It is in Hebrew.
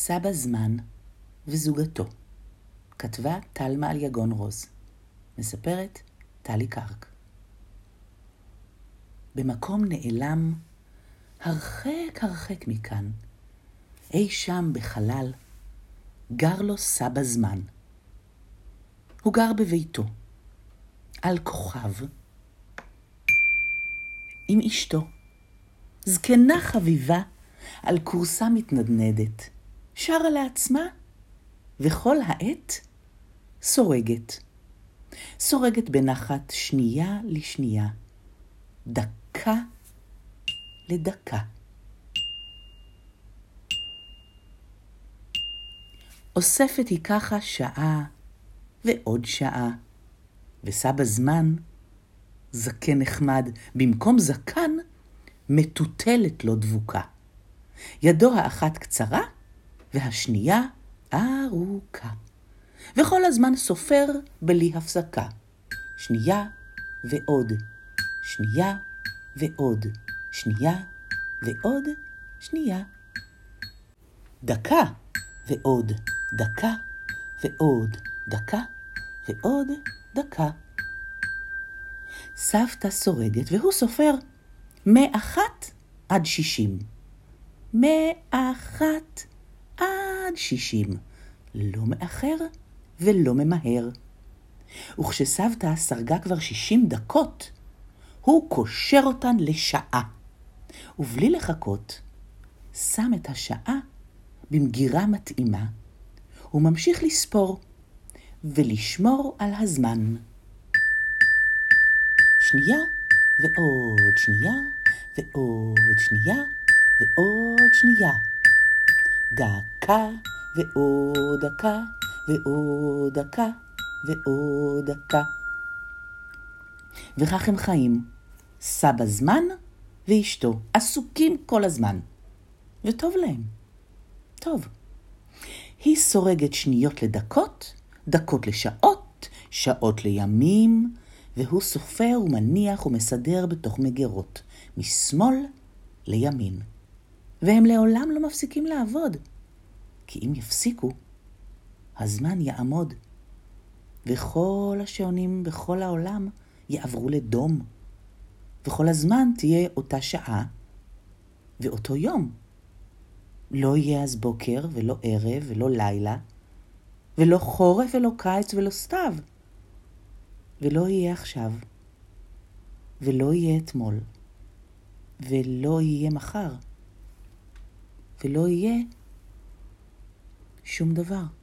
סבא זמן וזוגתו. כתבה תלמה על יגון רוז. מספרת טלי קרק. במקום נעלם, הרחק הרחק מכאן, אי שם בחלל, גר לו סבא זמן. הוא גר בביתו, על כוכב, עם אשתו, זקנה חביבה, על כורסה מתנדנדת, שרה לעצמה, וכל העת סורגת. סורגת בנחת שנייה לשנייה, דקה לדקה. אוספת היא ככה שעה ועוד שעה, וסבא זמן, זקן נחמד, במקום זקן, מטוטלת לו דבוקה. ידו האחת קצרה והשנייה ארוכה. וכל הזמן סופר בלי הפסקה. שנייה ועוד, שנייה ועוד, שנייה ועוד, שנייה. דקה ועוד דקה ועוד דקה ועוד דקה. סבתא סורגת והוא סופר מאחת עד שישים. מאחת עד שישים. לא מאחר ולא ממהר. וכשסבתא סרגה כבר שישים דקות, הוא קושר אותן לשעה. ובלי לחכות, שם את השעה במגירה מתאימה, וממשיך לספור ולשמור על הזמן. שנייה ועוד שנייה ועוד שנייה ועוד שנייה. דקה ועוד דקה ועוד דקה ועוד דקה. וכך הם חיים, סבא זמן ואשתו, עסוקים כל הזמן. וטוב להם. טוב. היא סורגת שניות לדקות, דקות לשעות, שעות לימים, והוא סופר ומניח ומסדר בתוך מגירות, משמאל לימין. והם לעולם לא מפסיקים לעבוד, כי אם יפסיקו, הזמן יעמוד, וכל השעונים בכל העולם יעברו לדום, וכל הזמן תהיה אותה שעה ואותו יום. לא יהיה אז בוקר ולא ערב ולא לילה, ולא חורף ולא קיץ ולא סתיו. ולא יהיה עכשיו, ולא יהיה אתמול, ולא יהיה מחר, ולא יהיה שום דבר.